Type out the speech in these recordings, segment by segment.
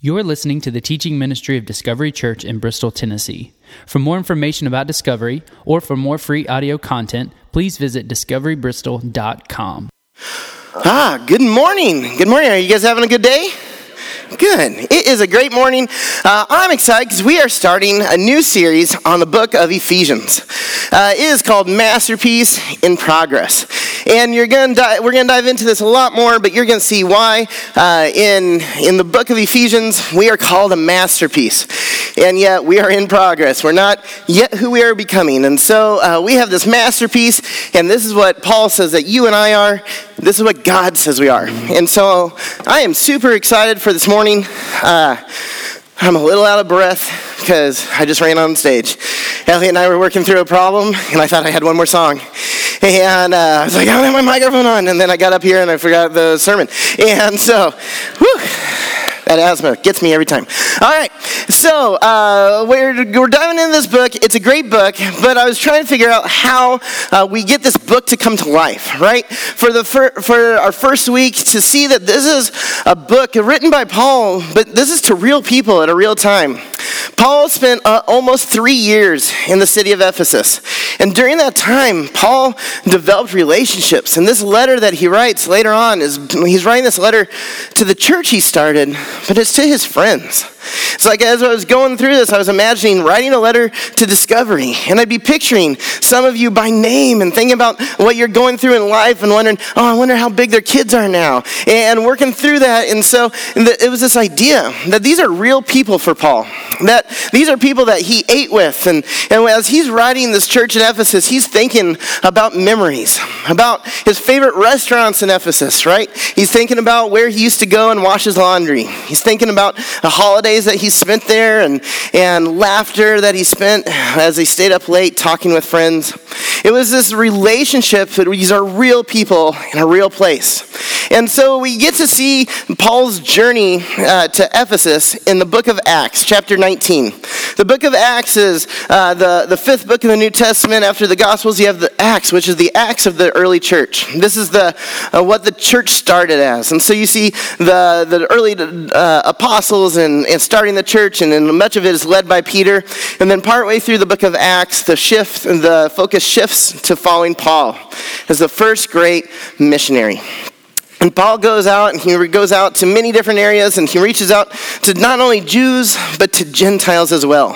You're listening to the teaching ministry of Discovery Church in Bristol, Tennessee. For more information about Discovery or for more free audio content, please visit discoverybristol.com. Ah, good morning. Good morning. Are you guys having a good day? Good. It is a great morning. Uh, I'm excited because we are starting a new series on the book of Ephesians. Uh, it is called Masterpiece in Progress, and you're going di- we're going to dive into this a lot more. But you're going to see why uh, in in the book of Ephesians we are called a masterpiece, and yet we are in progress. We're not yet who we are becoming, and so uh, we have this masterpiece, and this is what Paul says that you and I are. This is what God says we are, and so I am super excited for this morning morning. Uh, I'm a little out of breath because I just ran on stage. Elliot and I were working through a problem, and I thought I had one more song. And uh, I was like, I don't have my microphone on. And then I got up here and I forgot the sermon. And so, whew, that asthma gets me every time. All right, so uh, we're, we're diving into this book. It's a great book, but I was trying to figure out how uh, we get this book to come to life, right? For, the fir- for our first week, to see that this is a book written by Paul, but this is to real people at a real time. Paul spent uh, almost three years in the city of Ephesus. And during that time, Paul developed relationships. And this letter that he writes later on is he's writing this letter to the church he started, but it's to his friends. It's like as I was going through this, I was imagining writing a letter to Discovery, and I'd be picturing some of you by name and thinking about what you're going through in life and wondering, oh, I wonder how big their kids are now, and working through that. And so it was this idea that these are real people for Paul, that these are people that he ate with. And, and as he's writing this church in Ephesus, he's thinking about memories, about his favorite restaurants in Ephesus, right? He's thinking about where he used to go and wash his laundry. He's thinking about the holidays that he spent there and, and laughter that he spent as he stayed up late talking with friends. It was this relationship that these are real people in a real place. And so we get to see Paul's journey uh, to Ephesus in the book of Acts, chapter 19. The book of Acts is uh, the, the fifth book of the New Testament. After the Gospels, you have the Acts, which is the Acts of the early church. This is the, uh, what the church started as. And so you see the, the early uh, apostles and, and starting the church, and much of it is led by Peter. And then partway through the book of Acts, the shift, the focus shifts to following Paul as the first great missionary. And Paul goes out and he goes out to many different areas and he reaches out to not only Jews, but to Gentiles as well.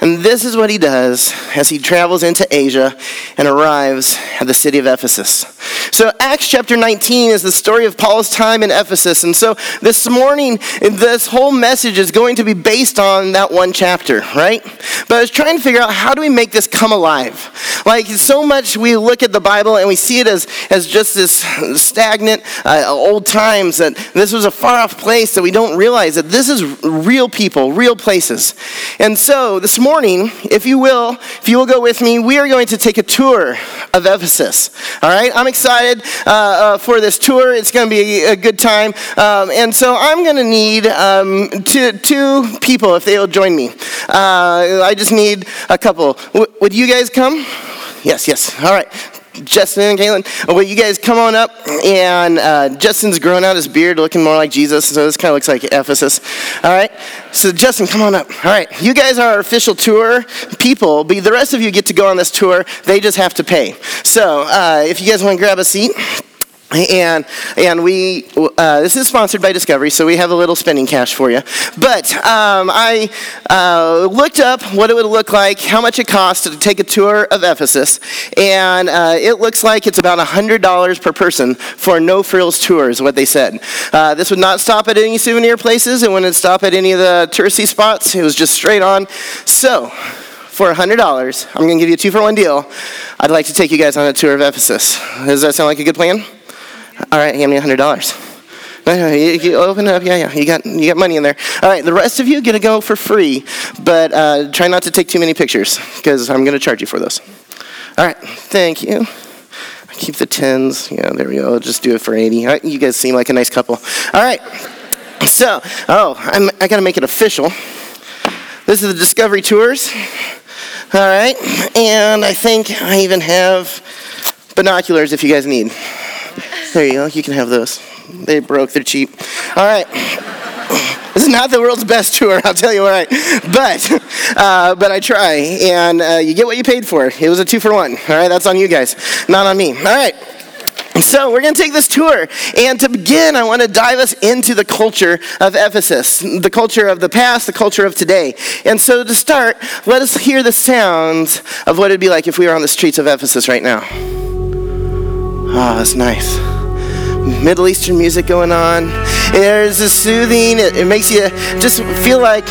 And this is what he does as he travels into Asia and arrives at the city of Ephesus. So, Acts chapter 19 is the story of Paul's time in Ephesus. And so, this morning, this whole message is going to be based on that one chapter, right? But I was trying to figure out how do we make this come alive? Like, so much we look at the Bible and we see it as, as just this stagnant, uh, old times, that this was a far off place that we don't realize that this is real people, real places. And so, this morning, if you will, if you will go with me, we are going to take a tour of Ephesus. All right, I'm excited uh, uh, for this tour. It's going to be a, a good time. Um, and so I'm going to need um, two, two people if they will join me. Uh, I just need a couple. W- would you guys come? Yes, yes. All right. Justin and Caitlin, will you guys come on up? And uh, Justin's growing out his beard, looking more like Jesus, so this kind of looks like Ephesus. All right? So, Justin, come on up. All right, you guys are our official tour people, but the rest of you get to go on this tour. They just have to pay. So, uh, if you guys want to grab a seat and and we uh, this is sponsored by discovery so we have a little spending cash for you. But um, i uh, looked up what it would look like how much it costs to take a tour of ephesus. And uh, it looks like it's about $100 per person for no frills tour is what they said. Uh, this would not stop at any souvenir places. It wouldn't stop at any of the touristy spots. It was just straight on. So for $100 i'm going to give you a two for one deal. I'd like to take you guys on a tour of ephesus. Does that sound like a good plan all right, hand me a hundred dollars. You, open it up, yeah, yeah. You got you got money in there. All right, the rest of you get to go for free, but uh, try not to take too many pictures because I'm going to charge you for those. All right, thank you. Keep the tens. Yeah, there we go. I'll just do it for eighty. All right, you guys seem like a nice couple. All right. So, oh, I'm, I got to make it official. This is the Discovery Tours. All right, and I think I even have binoculars if you guys need. There you go. You can have those. They broke. They're cheap. All right. This is not the world's best tour, I'll tell you all right. But, uh, but I try, and uh, you get what you paid for. It was a two for one. All right, that's on you guys, not on me. All right. So, we're going to take this tour. And to begin, I want to dive us into the culture of Ephesus, the culture of the past, the culture of today. And so, to start, let us hear the sounds of what it'd be like if we were on the streets of Ephesus right now. Ah, oh, that's nice. Middle Eastern music going on. There's a soothing, it, it makes you just feel like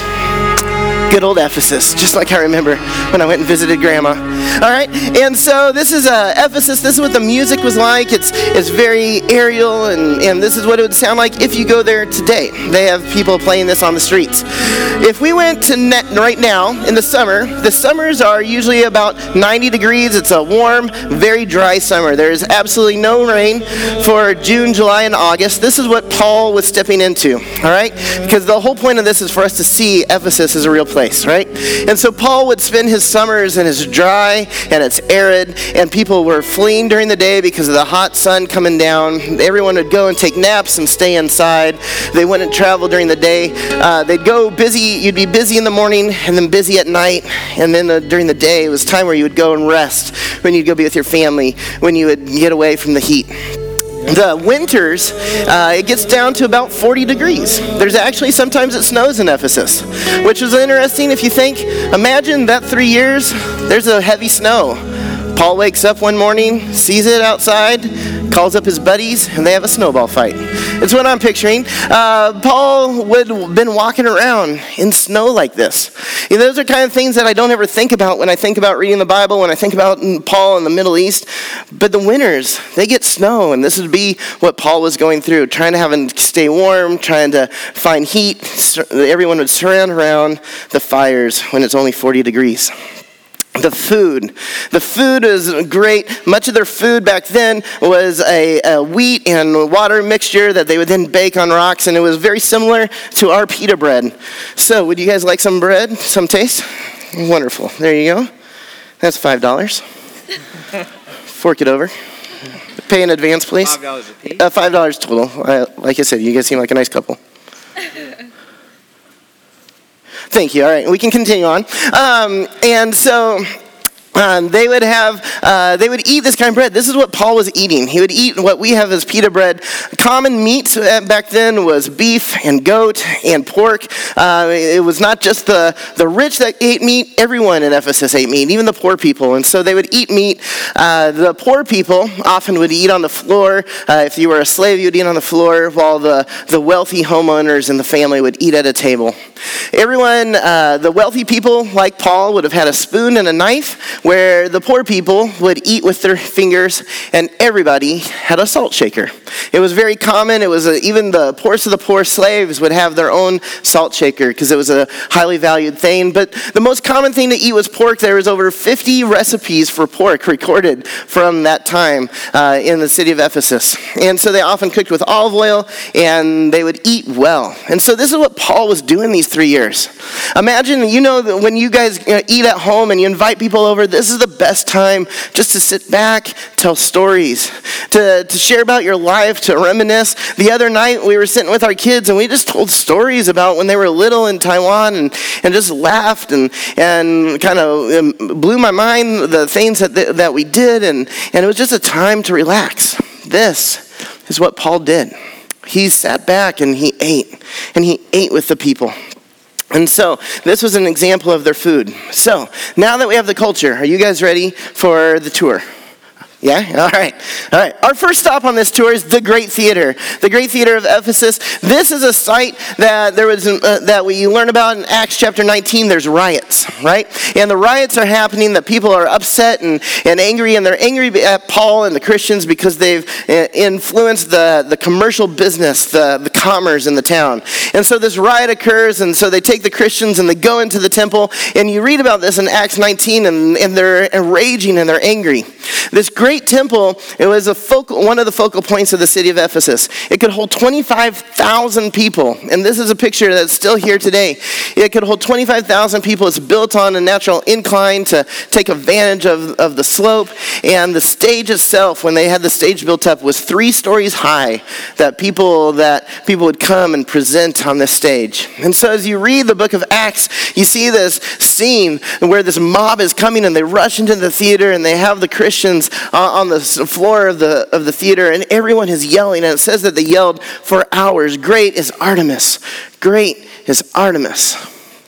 good old Ephesus, just like I remember when I went and visited Grandma. All right, and so this is uh, Ephesus. This is what the music was like. It's it's very aerial, and and this is what it would sound like if you go there today. They have people playing this on the streets. If we went to net right now in the summer, the summers are usually about 90 degrees. It's a warm, very dry summer. There's absolutely no rain for June, July, and August. This is what Paul was stepping into. All right, because the whole point of this is for us to see Ephesus as a real place place, right? And so Paul would spend his summers and it's dry and it's arid, and people were fleeing during the day because of the hot sun coming down. Everyone would go and take naps and stay inside. They wouldn't travel during the day. Uh, they'd go busy, you'd be busy in the morning and then busy at night, and then uh, during the day, it was time where you would go and rest, when you'd go be with your family, when you would get away from the heat the winters, uh, it gets down to about 40 degrees. There's actually sometimes it snows in Ephesus, which is interesting if you think, imagine that three years, there's a heavy snow. Paul wakes up one morning, sees it outside, calls up his buddies, and they have a snowball fight. It's what I'm picturing. Uh, Paul would have been walking around in snow like this. You know, those are kind of things that I don't ever think about when I think about reading the Bible, when I think about Paul in the Middle East. But the winters, they get snow, and this would be what Paul was going through, trying to have him stay warm, trying to find heat. Everyone would surround around the fires when it's only 40 degrees the food. The food is great. Much of their food back then was a, a, wheat and water mixture that they would then bake on rocks, and it was very similar to our pita bread. So, would you guys like some bread? Some taste? Wonderful. There you go. That's $5. Fork it over. Pay in advance, please. $5 a piece? Uh, $5 total. like I said, you guys seem like a nice couple. Thank you. All right, we can continue on. Um, and so um, they would have uh, they would eat this kind of bread. This is what paul was eating. He would eat what we have as pita bread. Common meat uh, back then was beef and goat and pork. Uh, it was not just the, the rich that ate meat. Everyone in ephesus ate meat even the poor people. And so they would eat meat. Uh, the poor people often would eat on the floor. Uh, if you were a slave you would eat on the floor while the, the wealthy homeowners in the family would eat at a table. Everyone uh, the wealthy people like paul would have had a spoon and a knife where the poor people would eat with their fingers and everybody had a salt shaker. It was very common. It was a, even the poorest of the poor slaves would have their own salt shaker because it was a highly valued thing. But the most common thing to eat was pork. There was over 50 recipes for pork recorded from that time uh, in the city of Ephesus. And so they often cooked with olive oil and they would eat well. And so this is what Paul was doing these three years. Imagine, you know, when you guys eat at home and you invite people over, this is the best time just to sit back, tell stories, to, to share about your life, to reminisce. The other night, we were sitting with our kids and we just told stories about when they were little in Taiwan and, and just laughed and, and kind of um, blew my mind the things that, that we did. And, and it was just a time to relax. This is what Paul did. He sat back and he ate, and he ate with the people. And so this was an example of their food. So now that we have the culture, are you guys ready for the tour? Yeah? All right. All right. Our first stop on this tour is the Great Theater. The Great Theater of Ephesus. This is a site that there was uh, that we learn about in Acts chapter 19. There's riots, right? And the riots are happening. The people are upset and, and angry, and they're angry at Paul and the Christians because they've uh, influenced the, the commercial business, the, the commerce in the town. And so this riot occurs, and so they take the Christians and they go into the temple. And you read about this in Acts 19, and, and they're raging and they're angry. This great great temple, it was a focal, one of the focal points of the city of Ephesus. It could hold 25,000 people. And this is a picture that's still here today. It could hold 25,000 people. It's built on a natural incline to take advantage of, of the slope. And the stage itself, when they had the stage built up, was three stories high that people that people would come and present on this stage. And so as you read the book of Acts, you see this scene where this mob is coming and they rush into the theater and they have the Christians Uh, on the floor of the, of the theater and everyone is yelling. And it says that they yelled for hours Great is Artemis! Great is Artemis!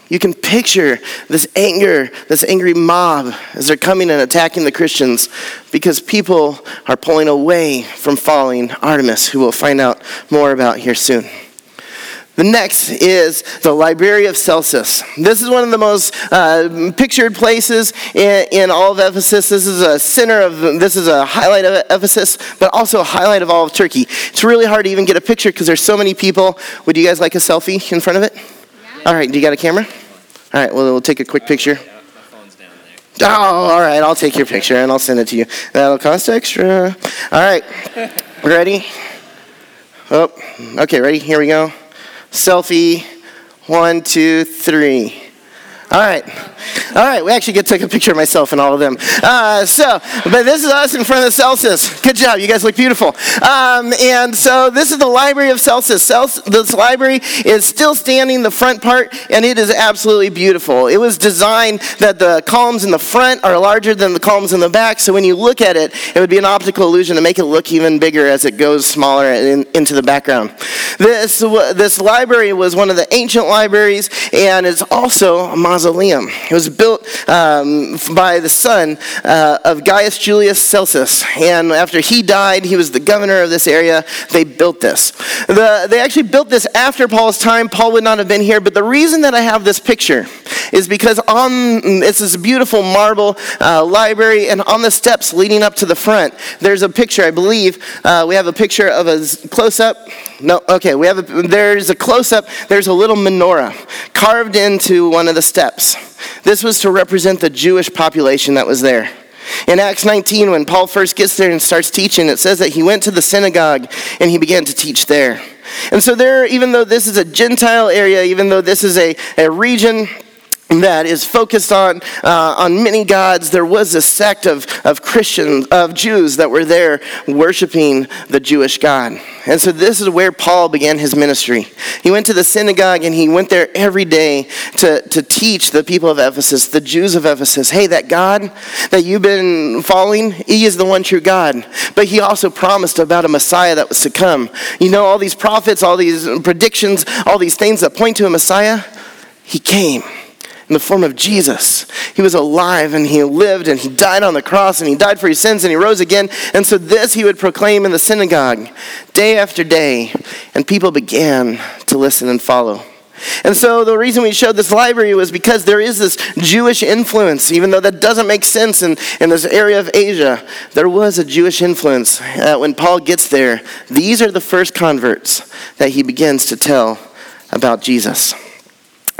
You can picture this anger, this angry mob as they're coming and attacking the Christians because people are pulling away from following Artemis, who we'll find out more about here soon. The next is the Library of Celsus. This is one of the most uh, pictured places in, in, all of Ephesus. This is a center of, this is a highlight of Ephesus, but also a highlight of all of Turkey. It's really hard to even get a picture because there's so many people. Would you guys like a selfie in front of it? Yeah. All right, do you got a camera? All right, well, we'll take a quick picture. Oh, all right, I'll take your picture and I'll send it to you. That'll cost extra. All right, ready? Oh, okay, ready? Here we go. Selfie. One, two, three. All right. All right. We actually get to take a picture of myself and all of them. Uh, so, but this is us in front of the Celsus. Good job. You guys look beautiful. Um, and so this is the Library of Celsus. This library is still standing, the front part, and it is absolutely beautiful. It was designed that the columns in the front are larger than the columns in the back. So when you look at it, it would be an optical illusion to make it look even bigger as it goes smaller in, into the background. This, this library was one of the ancient libraries, and it's also a mausoleum. It was built um, by the son uh, of Gaius Julius Celsus. And after he died, he was the governor of this area. They built this. The, they actually built this after Paul's time. Paul would not have been here. But the reason that I have this picture is because on this is a beautiful marble uh, library, and on the steps leading up to the front, there's a picture. I believe uh, we have a picture of a close up. No, okay, we have a, there's a close up. There's a little menorah carved into one of the steps. This was to represent the Jewish population that was there. In Acts 19, when Paul first gets there and starts teaching, it says that he went to the synagogue and he began to teach there. And so, there, even though this is a Gentile area, even though this is a, a region that is focused on, uh, on many gods, there was a sect of, of Christians, of Jews that were there worshiping the Jewish God. And so this is where Paul began his ministry. He went to the synagogue and he went there every day to, to teach the people of Ephesus, the Jews of Ephesus, hey, that God that you've been following, he is the one true God. But he also promised about a Messiah that was to come. You know, all these prophets, all these predictions, all these things that point to a Messiah, he came in the form of Jesus. He was alive and he lived and he died on the cross and he died for his sins and he rose again. And so this he would proclaim in the synagogue day after day, and people began to listen and follow. And so the reason we showed this library was because there is this Jewish influence, even though that doesn't make sense in, in this area of Asia. There was a Jewish influence. Uh, when Paul gets there, these are the first converts that he begins to tell about Jesus.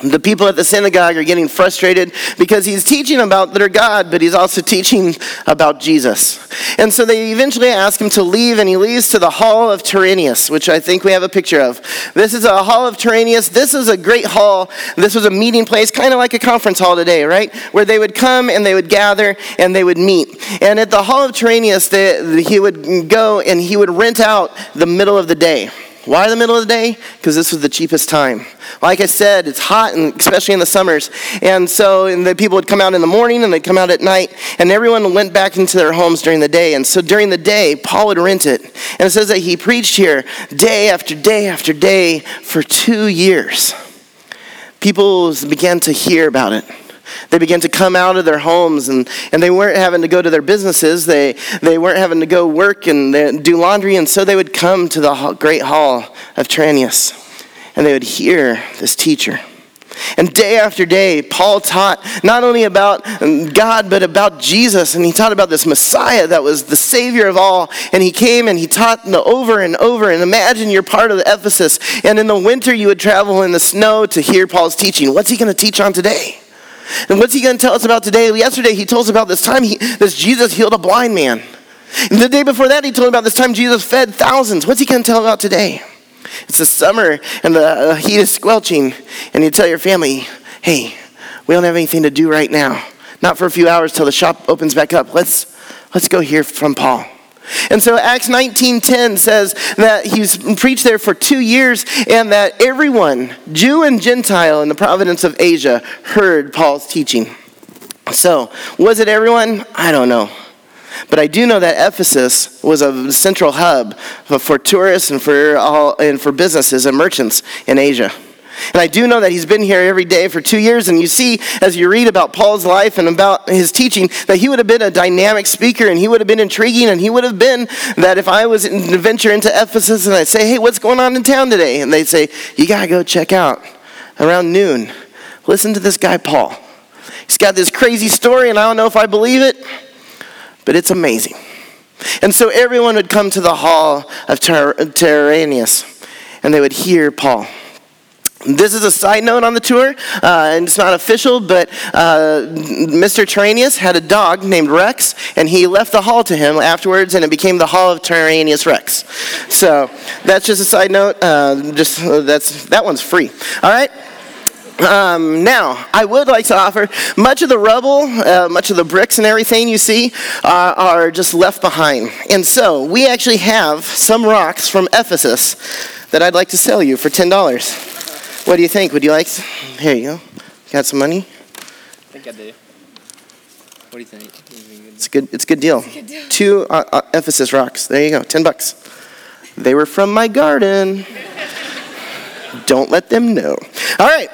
The people at the synagogue are getting frustrated because he's teaching about their God, but he's also teaching about Jesus. And so they eventually ask him to leave, and he leaves to the Hall of Tyrannus, which I think we have a picture of. This is a Hall of Tyrannus. This is a great hall. This was a meeting place, kind of like a conference hall today, right? Where they would come and they would gather and they would meet. And at the Hall of Tyrannus, he would go and he would rent out the middle of the day. Why the middle of the day? Because this was the cheapest time. Like I said, it's hot, and especially in the summers. And so and the people would come out in the morning and they'd come out at night, and everyone went back into their homes during the day. And so during the day, Paul would rent it. And it says that he preached here day after day after day for two years. People began to hear about it. They began to come out of their homes and, and they weren't having to go to their businesses. They, they weren't having to go work and do laundry. And so they would come to the great hall of Tyrannus and they would hear this teacher. And day after day, Paul taught not only about um, God, but about Jesus. And he taught about this Messiah that was the Savior of all. And he came and he taught over and over. And imagine you're part of Ephesus. And in the winter, you would travel in the snow to hear Paul's teaching. What's he going to teach on today? And what's he going to tell us about today? Yesterday, he told us about this time he, this Jesus healed a blind man. And the day before that, he told about this time Jesus fed thousands. What's he going to tell about today? It's the summer and the uh, heat is squelching, and you tell your family, hey, we don't have anything to do right now. Not for a few hours till the shop opens back up. Let's, let's go hear from Paul. And so Acts 19:10 says that he's preached there for 2 years and that everyone, Jew and Gentile in the province of Asia heard Paul's teaching. So, was it everyone? I don't know. But I do know that Ephesus was a central hub for tourists and for all and for businesses and merchants in Asia. And I do know that he's been here every day for two years. And you see, as you read about Paul's life and about his teaching, that he would have been a dynamic speaker and he would have been intriguing. And he would have been that if I was to venture into Ephesus and I'd say, hey, what's going on in town today? And they'd say, you got to go check out around noon. Listen to this guy, Paul. He's got this crazy story, and I don't know if I believe it but it's amazing. And so everyone would come to the hall of Tyrannus and they would hear Paul. This is a side note on the tour, uh, and it's not official, but uh, Mr. Tyrannus had a dog named Rex, and he left the hall to him afterwards, and it became the Hall of Tyrannus Rex. So that's just a side note. Uh, just uh, that's that one's free. All right. Um, now, I would like to offer much of the rubble, uh, much of the bricks and everything you see are just left behind. And so, we actually have some rocks from Ephesus that I'd like to sell you for $10. What do you think? Would you like? Here you go. Got some money? I think I do. What do you think? It's a good. It's a good deal. A good deal. Two uh, uh, Ephesus rocks. There you go. Ten bucks. They were from my garden. Don't let them know. All right.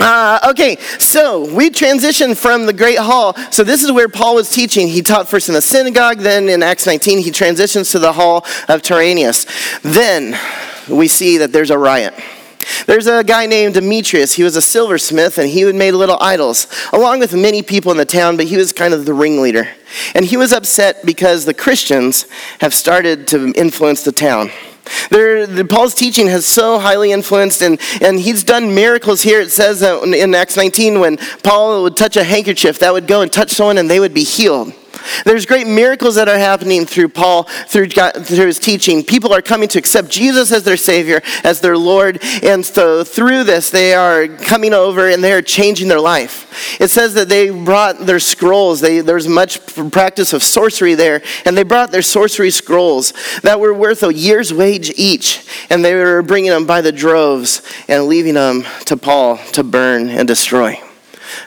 Uh, okay, so we transition from the Great Hall. So this is where Paul was teaching. He taught first in the synagogue, then in Acts 19, he transitions to the Hall of Tyrannus. Then we see that there's a riot. There's a guy named Demetrius. He was a silversmith and he made little idols, along with many people in the town, but he was kind of the ringleader. And he was upset because the Christians have started to influence the town. Paul's teaching has so highly influenced, and, and he's done miracles here. It says in Acts 19 when Paul would touch a handkerchief, that would go and touch someone and they would be healed. There's great miracles that are happening through Paul, through, God, through his teaching. People are coming to accept Jesus as their Savior, as their Lord, and so through this, they are coming over and they are changing their life. It says that they brought their scrolls. They, there's much practice of sorcery there, and they brought their sorcery scrolls that were worth a year's wage each, and they were bringing them by the droves and leaving them to Paul to burn and destroy.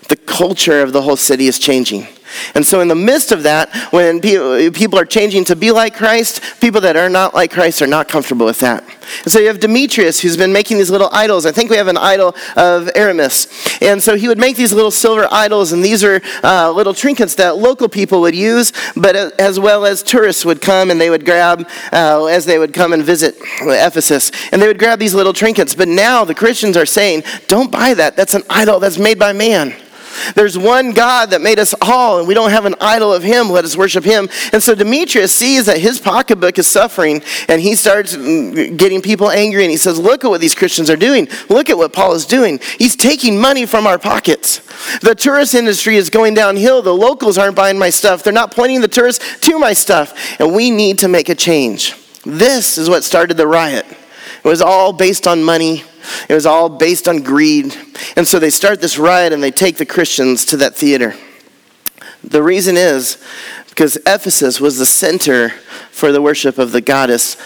The culture of the whole city is changing. And so, in the midst of that, when people are changing to be like Christ, people that are not like Christ are not comfortable with that. And so, you have Demetrius, who's been making these little idols. I think we have an idol of Artemis. And so, he would make these little silver idols, and these are uh, little trinkets that local people would use, but as well as tourists would come and they would grab uh, as they would come and visit Ephesus. And they would grab these little trinkets. But now the Christians are saying, don't buy that. That's an idol that's made by man. There's one God that made us all, and we don't have an idol of him. Let us worship him. And so Demetrius sees that his pocketbook is suffering, and he starts mm, getting people angry, and he says, Look at what these Christians are doing. Look at what Paul is doing. He's taking money from our pockets. The tourist industry is going downhill. The locals aren't buying my stuff, they're not pointing the tourists to my stuff, and we need to make a change. This is what started the riot. It was all based on money. It was all based on greed. And so they start this riot and they take the Christians to that theater. The reason is because Ephesus was the center for the worship of the goddess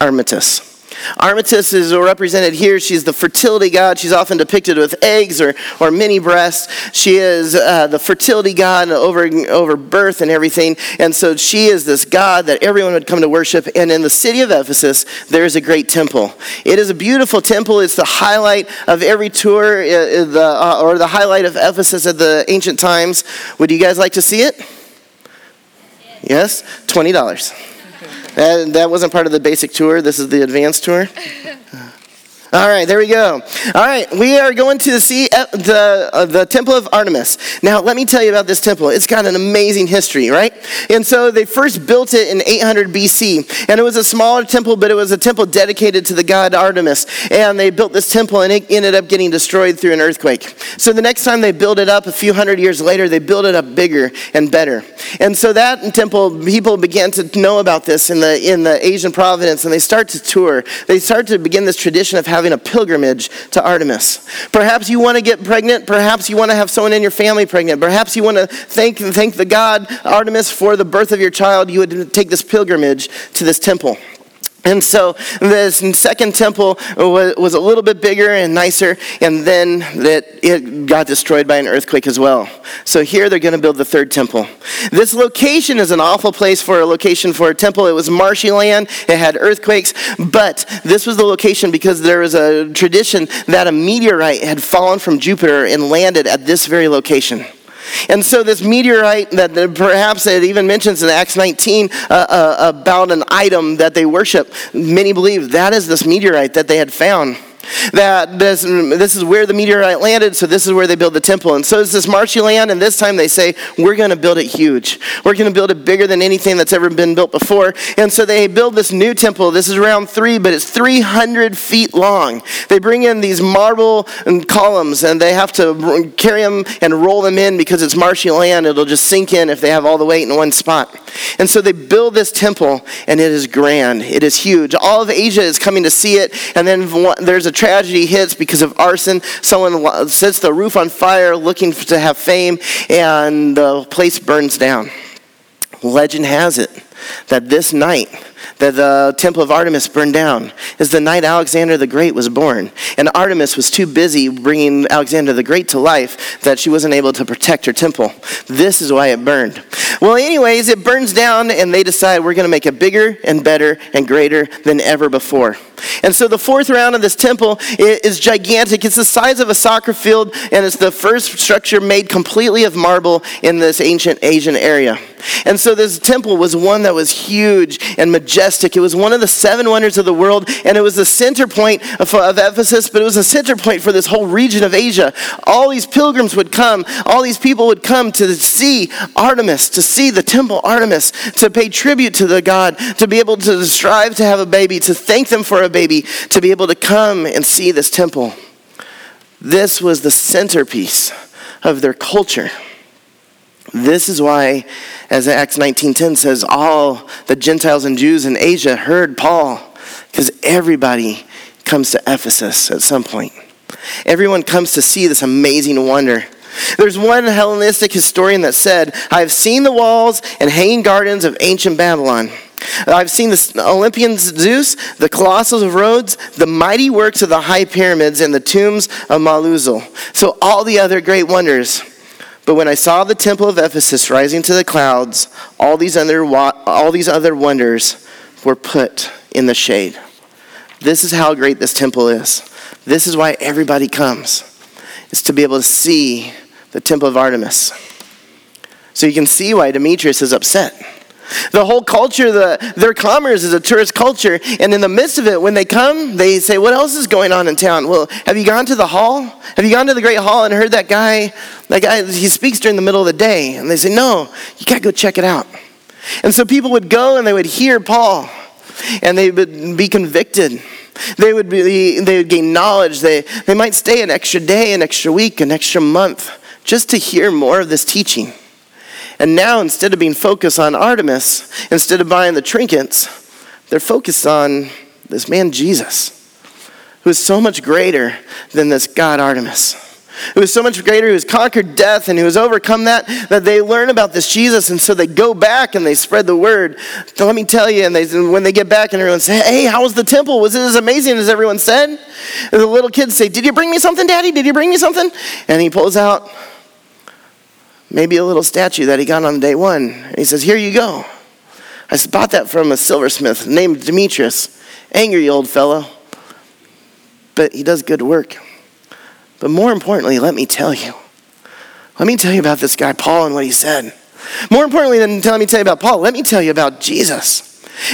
Artemis. Artemis is represented here. She's the fertility god. She's often depicted with eggs or, or mini breasts. She is uh, the fertility god over, over birth and everything. And so she is this god that everyone would come to worship. And in the city of Ephesus, there is a great temple. It is a beautiful temple. It's the highlight of every tour, uh, uh the, uh, or the highlight of Ephesus at the ancient times. Would you guys like to see it? Yes? $20. That, that wasn't part of the basic tour. This is the advanced tour. All right, there we go. All right, we are going to see uh, the, uh, the Temple of Artemis. Now, let me tell you about this temple. It's got an amazing history, right? And so they first built it in 800 BC, and it was a smaller temple, but it was a temple dedicated to the god Artemis. And they built this temple, and it ended up getting destroyed through an earthquake. So the next time they built it up, a few hundred years later, they built it up bigger and better. And so that temple, people began to know about this in the in the Asian province, and they start to tour. They start to begin this tradition of having having a pilgrimage to Artemis. Perhaps you want to get pregnant. Perhaps you want to have someone in your family pregnant. Perhaps you want to thank, thank the God, Artemis, for the birth of your child. You would take this pilgrimage to this temple. And so this second temple was, a little bit bigger and nicer, and then that it got destroyed by an earthquake as well. So here they're going to build the third temple. This location is an awful place for a location for a temple. It was marshy land, it had earthquakes, but this was the location because there was a tradition that a meteorite had fallen from Jupiter and landed at this very location. And so, this meteorite that perhaps it even mentions in Acts 19 uh, uh, about an item that they worship, many believe that is this meteorite that they had found that this, this is where the meteorite landed, so this is where they build the temple. And so it's this marshy land, and this time they say, we're going to build it huge. We're going to build it bigger than anything that's ever been built before. And so they build this new temple. This is around three, but it's 300 feet long. They bring in these marble um, columns, and they have to carry them and roll them in because it's marshy land. It'll just sink in if they have all the weight in one spot. And so they build this temple, and it is grand. It is huge. All of Asia is coming to see it, and then there's a tragedy hits because of arson. Someone sets the roof on fire looking to have fame, and the place burns down. Legend has it that this night, that the temple of Artemis burned down is the night Alexander the Great was born. And Artemis was too busy bringing Alexander the Great to life that she wasn't able to protect her temple. This is why it burned. Well, anyways, it burns down and they decide we're going to make it bigger and better and greater than ever before. And so the fourth round of this temple is gigantic. It's the size of a soccer field, and it's the first structure made completely of marble in this ancient Asian area. And so this temple was one that was huge and majestic. It was one of the seven wonders of the world, and it was the center point of, of Ephesus, but it was a center point for this whole region of Asia. All these pilgrims would come, all these people would come to see Artemis, to see the temple Artemis, to pay tribute to the god, to be able to strive to have a baby, to thank them for a baby, to be able to come and see this temple. This was the centerpiece of their culture. This is why, as Acts 19.10 says, all the Gentiles and Jews in Asia heard Paul, because everybody comes to Ephesus at some point. Everyone comes to see this amazing wonder. There's one Hellenistic historian that said, I have seen the walls and hanging gardens of ancient Babylon. I've seen the Olympian Zeus, the Colossus of Rhodes, the mighty works of the high pyramids, and the tombs of Mausolus. So, all the other great wonders. But when I saw the temple of Ephesus rising to the clouds, all these other, all these other wonders were put in the shade. This is how great this temple is. This is why everybody comes, is to be able to see the temple of Artemis. So you can see why Demetrius is upset. The whole culture, the, their commerce is a tourist culture. And in the midst of it, when they come, they say, What else is going on in town? Well, have you gone to the hall? Have you gone to the great hall and heard that guy? That guy, he speaks during the middle of the day. And they say, No, you got to go check it out. And so people would go and they would hear Paul and they would be convicted. They would, be, they would gain knowledge. They, they might stay an extra day, an extra week, an extra month just to hear more of this teaching. And now, instead of being focused on Artemis, instead of buying the trinkets, they're focused on this man Jesus, who is so much greater than this God Artemis. Who is so much greater, who has conquered death and who has overcome that, that they learn about this Jesus, and so they go back and they spread the word. So let me tell you, and they, when they get back and everyone says, Hey, how was the temple? Was it as amazing as everyone said? And the little kids say, Did you bring me something, Daddy? Did you bring me something? And he pulls out maybe a little statue that he got on day one. And he says, Here you go. I bought that from a silversmith named Demetrius. Angry old fellow. But he does good work. But more importantly, let me tell you. Let me tell you about this guy, Paul, and what he said. More importantly than telling me tell you about Paul, let me tell you about Jesus.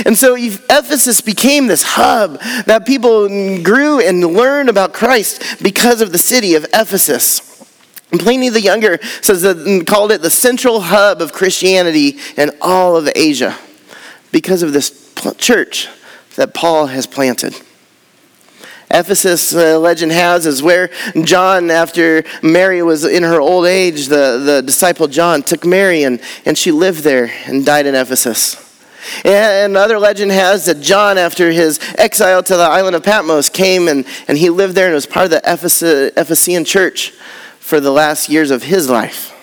And so Ephesus became this hub that people grew and learned about Christ because of the city of Ephesus. Pliny the Younger says that called it the central hub of Christianity in all of Asia because of this church that Paul has planted. Ephesus, uh, legend has, is where John, after Mary was in her old age, the, the disciple John took Mary and, and she lived there and died in Ephesus. And another legend has that John, after his exile to the island of Patmos, came and, and he lived there and was part of the Ephes- Ephesian church for the last years of his life.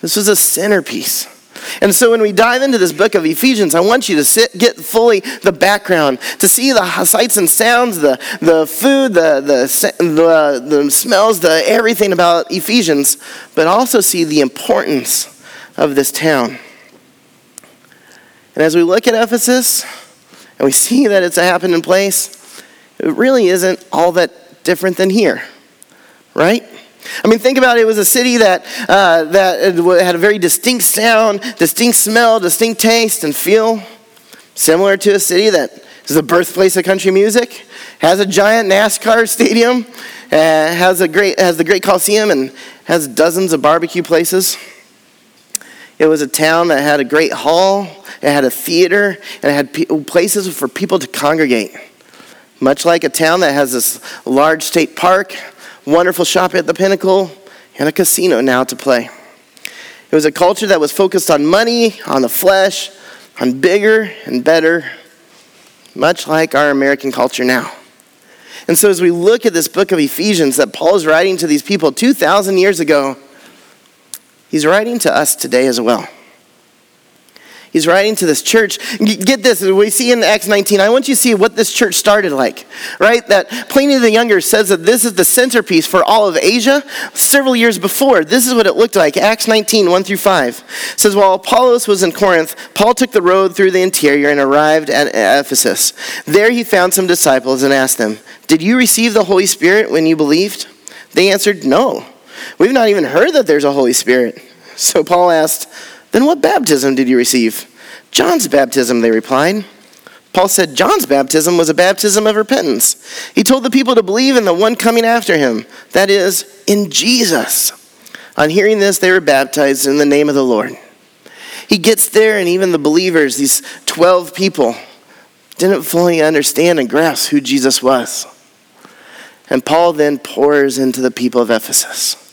This was a centerpiece. And so when we dive into this book of Ephesians, I want you to sit, get fully the background, to see the sights and sounds, the, the food, the, the, the, the smells, the everything about Ephesians, but also see the importance of this town. And as we look at Ephesus and we see that it's a happening place, it really isn't all that different than here, right? I mean, think about it. It was a city that, uh, that had a very distinct sound, distinct smell, distinct taste and feel, similar to a city that is the birthplace of country music, has a giant NASCAR stadium, uh, has, a great, has the great Coliseum, and has dozens of barbecue places. It was a town that had a great hall, it had a theater, and it had places for people to congregate. Much like a town that has this large state park, wonderful shop at the Pinnacle, and a casino now to play. It was a culture that was focused on money, on the flesh, on bigger and better, much like our American culture now. And so, as we look at this book of Ephesians that Paul is writing to these people 2,000 years ago, he's writing to us today as well. He's writing to this church. Get this, we see in Acts 19, I want you to see what this church started like, right? That Pliny the Younger says that this is the centerpiece for all of Asia several years before. This is what it looked like. Acts 19, 1 through 5 it says, While Apollos was in Corinth, Paul took the road through the interior and arrived at Ephesus. There he found some disciples and asked them, Did you receive the Holy Spirit when you believed? They answered, No. We've not even heard that there's a Holy Spirit. So Paul asked, then what baptism did you receive? John's baptism, they replied. Paul said John's baptism was a baptism of repentance. He told the people to believe in the one coming after him, that is, in Jesus. On hearing this, they were baptized in the name of the Lord. He gets there, and even the believers, these 12 people, didn't fully understand and grasp who Jesus was. And Paul then pours into the people of Ephesus.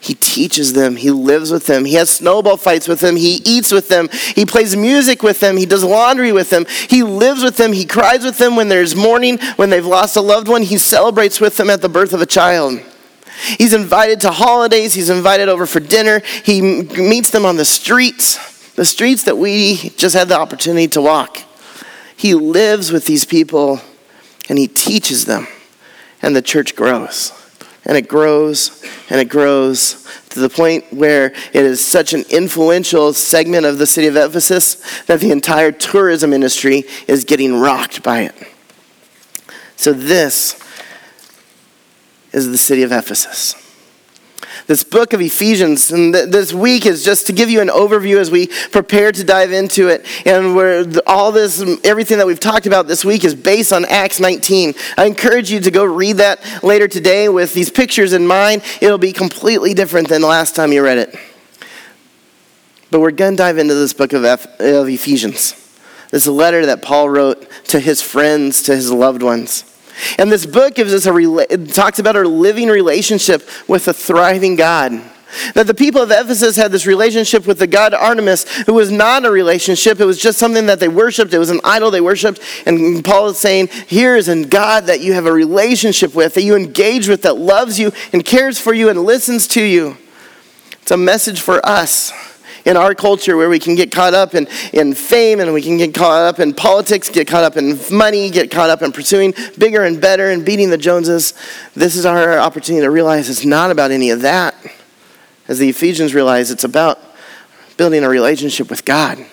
He teaches them. He lives with them. He has snowball fights with them. He eats with them. He plays music with them. He does laundry with them. He lives with them. He cries with them when there's mourning, when they've lost a loved one. He celebrates with them at the birth of a child. He's invited to holidays. He's invited over for dinner. He meets them on the streets, the streets that we just had the opportunity to walk. He lives with these people and he teaches them, and the church grows and it grows and it grows to the point where it is such an influential segment of the city of Ephesus that the entire tourism industry is getting rocked by it. So, this is the city of Ephesus this book of Ephesians. And th- this week is just to give you an overview as we prepare to dive into it. And where all this, everything that we've talked about this week is based on Acts 19. I encourage you to go read that later today with these pictures in mind. It'll be completely different than the last time you read it. But we're going to dive into this book of, F- of Ephesians. This letter that Paul wrote to his friends, to his loved ones. And this book gives us a talks about our living relationship with a thriving God. That the people of Ephesus had this relationship with the god Artemis, who was not a relationship. It was just something that they worshiped. It was an idol they worshiped. And Paul is saying, here is a God that you have a relationship with, that you engage with, that loves you and cares for you and listens to you. It's a message for us in our culture where we can get caught up in, in fame and we can get caught up in politics, get caught up in money, get caught up in pursuing bigger and better and beating the Joneses. This is our opportunity to realize it's not about any of that. As the Ephesians realize, it's about building a relationship with God.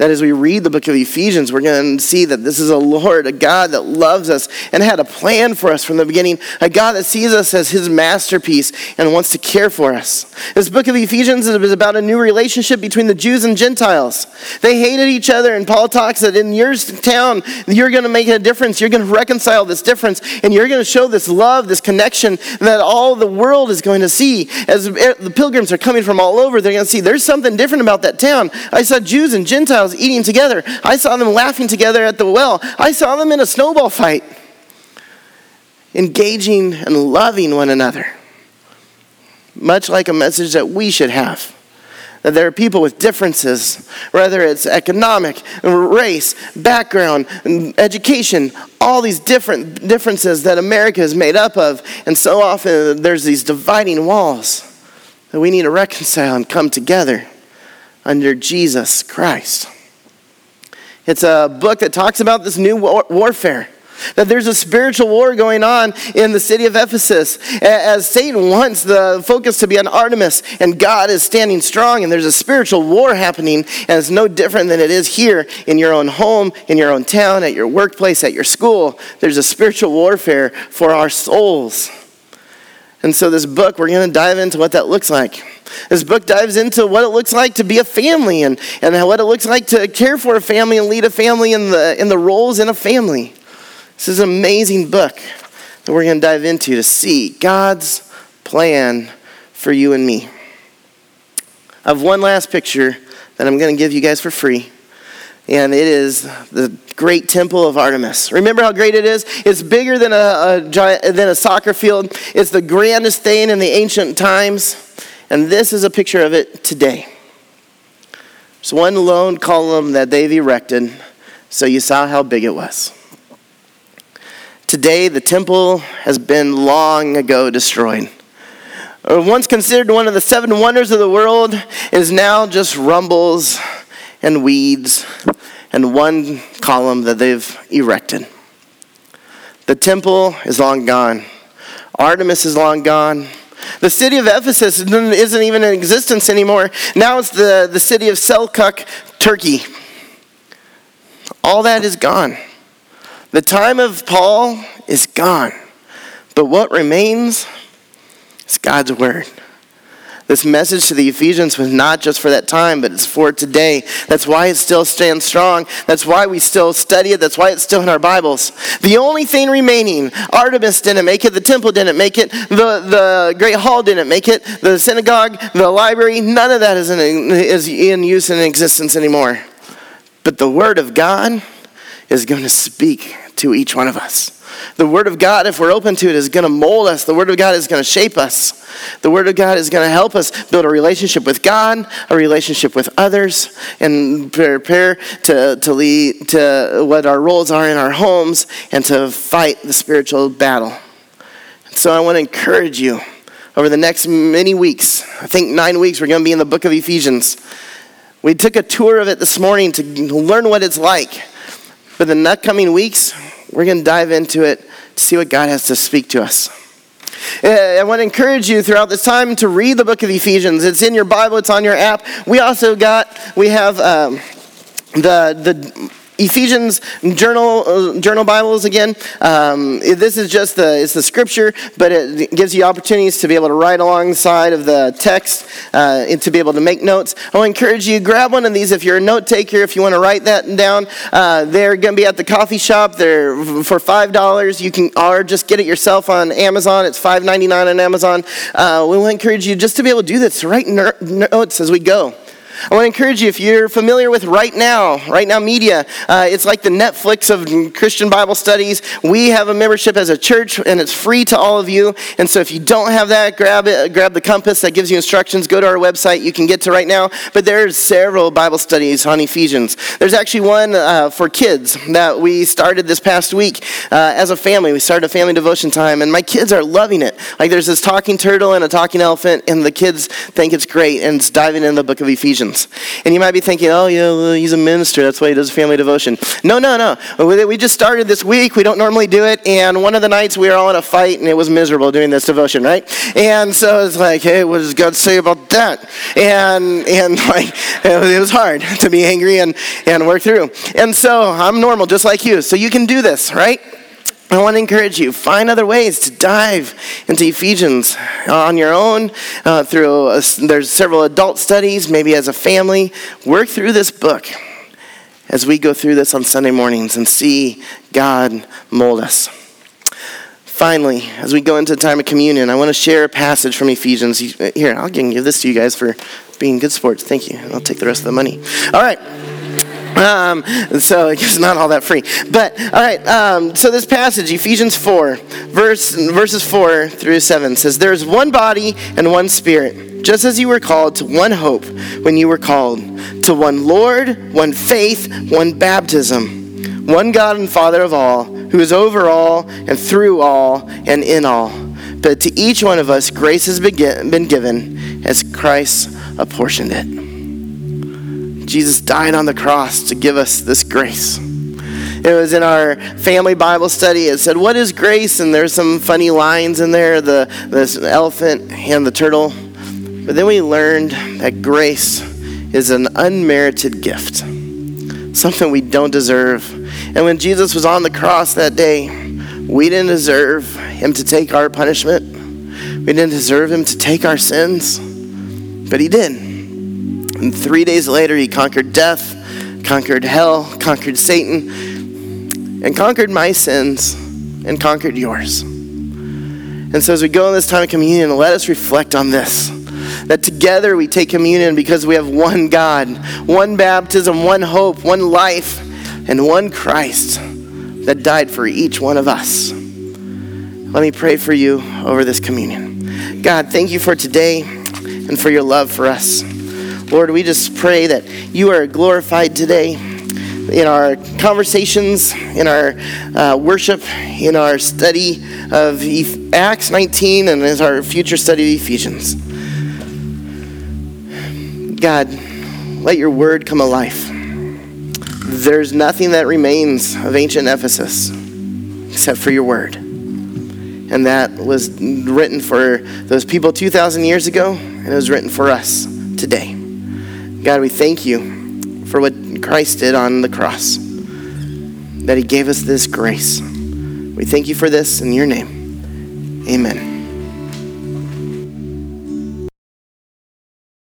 That as we read the book of Ephesians, we're going to see that this is a Lord, a God that loves us and had a plan for us from the beginning, a God that sees us as his masterpiece and wants to care for us. This book of Ephesians is about a new relationship between the Jews and Gentiles. They hated each other, and Paul talks that in your town, you're going to make a difference. You're going to reconcile this difference, and you're going to show this love, this connection that all the world is going to see. As eh, the pilgrims are coming from all over, they're going to see there's something different about that town. I saw Jews and Gentiles eating together. I saw them laughing together at the well. I saw them in a snowball fight, engaging and loving one another. Much like a message that we should have. That there are people with differences, whether it's economic, race, background, education, all these different differences that America is made up of. And so often there's these dividing walls that we need to reconcile and come together under Jesus Christ. It's a book that talks about this new war- warfare. That there's a spiritual war going on in the city of Ephesus. As Satan wants the focus to be on Artemis, and God is standing strong, and there's a spiritual war happening, and it's no different than it is here in your own home, in your own town, at your workplace, at your school. There's a spiritual warfare for our souls. And so, this book, we're going to dive into what that looks like. This book dives into what it looks like to be a family and, and what it looks like to care for a family and lead a family in the, in the roles in a family. This is an amazing book that we're going to dive into to see God's plan for you and me. I have one last picture that I'm going to give you guys for free and it is the great temple of Artemis. Remember how great it is? It's bigger than a, a giant, than a soccer field. It's the grandest thing in the ancient times, and this is a picture of it today. It's one lone column that they've erected, so you saw how big it was. Today, the temple has been long ago destroyed. Once considered one of the seven wonders of the world, is now just rumbles and weeds and one column that they've erected. The temple is long gone. Artemis is long gone. The city of Ephesus isn't even in existence anymore. Now it's the, the city of Selkuk, Turkey. All that is gone. The time of Paul is gone. But what remains is God's word. This message to the Ephesians was not just for that time, but it's for today. That's why it still stands strong. That's why we still study it. That's why it's still in our Bibles. The only thing remaining, Artemis didn't make it, the temple didn't make it, the, the Great Hall didn't make it, the synagogue, the library, none of that is in, is in use and in existence anymore. But the Word of God is going to speak to each one of us. The Word of God, if we're open to it, is going to mold us. The Word of God is going to shape us. The Word of God is going to help us build a relationship with God, a relationship with others, and prepare to, to lead to what our roles are in our homes and to fight the spiritual battle. So I want to encourage you over the next many weeks. I think nine weeks, we're going to be in the book of Ephesians. We took a tour of it this morning to learn what it's like. But the next coming weeks, we're going to dive into it to see what God has to speak to us. Uh, I want to encourage you throughout this time to read the book of Ephesians. It's in your Bible, it's on your app. We also got, we have um, the, the Ephesians journal uh, journal Bibles again. Um, this is just the it's the scripture, but it gives you opportunities to be able to write alongside of the text uh, and to be able to make notes. I encourage you grab one of these if you're a note taker. If you want to write that down, uh, they're going to be at the coffee shop. They're for five dollars. You can or just get it yourself on Amazon. It's five ninety nine on Amazon. Uh, we to encourage you just to be able to do this. Write notes as we go. I want to encourage you if you're familiar with Right Now, Right Now Media, uh, it's like the Netflix of Christian Bible studies. We have a membership as a church, and it's free to all of you. And so if you don't have that, grab it, grab the compass that gives you instructions. Go to our website. You can get to Right Now. But there's several Bible studies on Ephesians. There's actually one uh, for kids that we started this past week uh, as a family. We started a family devotion time, and my kids are loving it. Like there's this talking turtle and a talking elephant, and the kids think it's great, and it's diving in the book of Ephesians. Ephesians. And you might be thinking, oh, yeah, he's a minister. That's why he does family devotion. No, no, no. We just started this week. We don't normally do it. And one of the nights we were all in a fight and it was miserable doing this devotion, right? And so it's like, hey, what does God say about that? And, and like, it was hard to be angry and, and work through. And so I'm normal, just like you. So you can do this, right? I want to encourage you, find other ways to dive into Ephesians on your own. Uh, through a, there's several adult studies, maybe as a family. Work through this book as we go through this on Sunday mornings and see God mold us. Finally, as we go into the time of communion, I want to share a passage from Ephesians. Here, I'll give this to you guys for being good sports. Thank you. I'll take the rest of the money. All right. Um, so it's not all that free. But all right. Um, so this passage, Ephesians four, verse verses four through seven, says, "There is one body and one spirit, just as you were called to one hope when you were called, to one Lord, one faith, one baptism, one God and Father of all, who is over all and through all and in all." But to each one of us, grace has been given as Christ apportioned it. Jesus died on the cross to give us this grace. It was in our family Bible study. It said, What is grace? And there's some funny lines in there the, this elephant and the turtle. But then we learned that grace is an unmerited gift, something we don't deserve. And when Jesus was on the cross that day, we didn't deserve him to take our punishment. We didn't deserve him to take our sins, but he did. And three days later, he conquered death, conquered hell, conquered Satan, and conquered my sins and conquered yours. And so, as we go in this time of communion, let us reflect on this that together we take communion because we have one God, one baptism, one hope, one life, and one Christ that died for each one of us. Let me pray for you over this communion. God, thank you for today and for your love for us. Lord, we just pray that you are glorified today in our conversations, in our uh, worship, in our study of Acts 19, and as our future study of Ephesians. God, let your word come alive. There's nothing that remains of ancient Ephesus except for your word. And that was written for those people 2,000 years ago, and it was written for us today. God, we thank you for what Christ did on the cross, that he gave us this grace. We thank you for this in your name. Amen.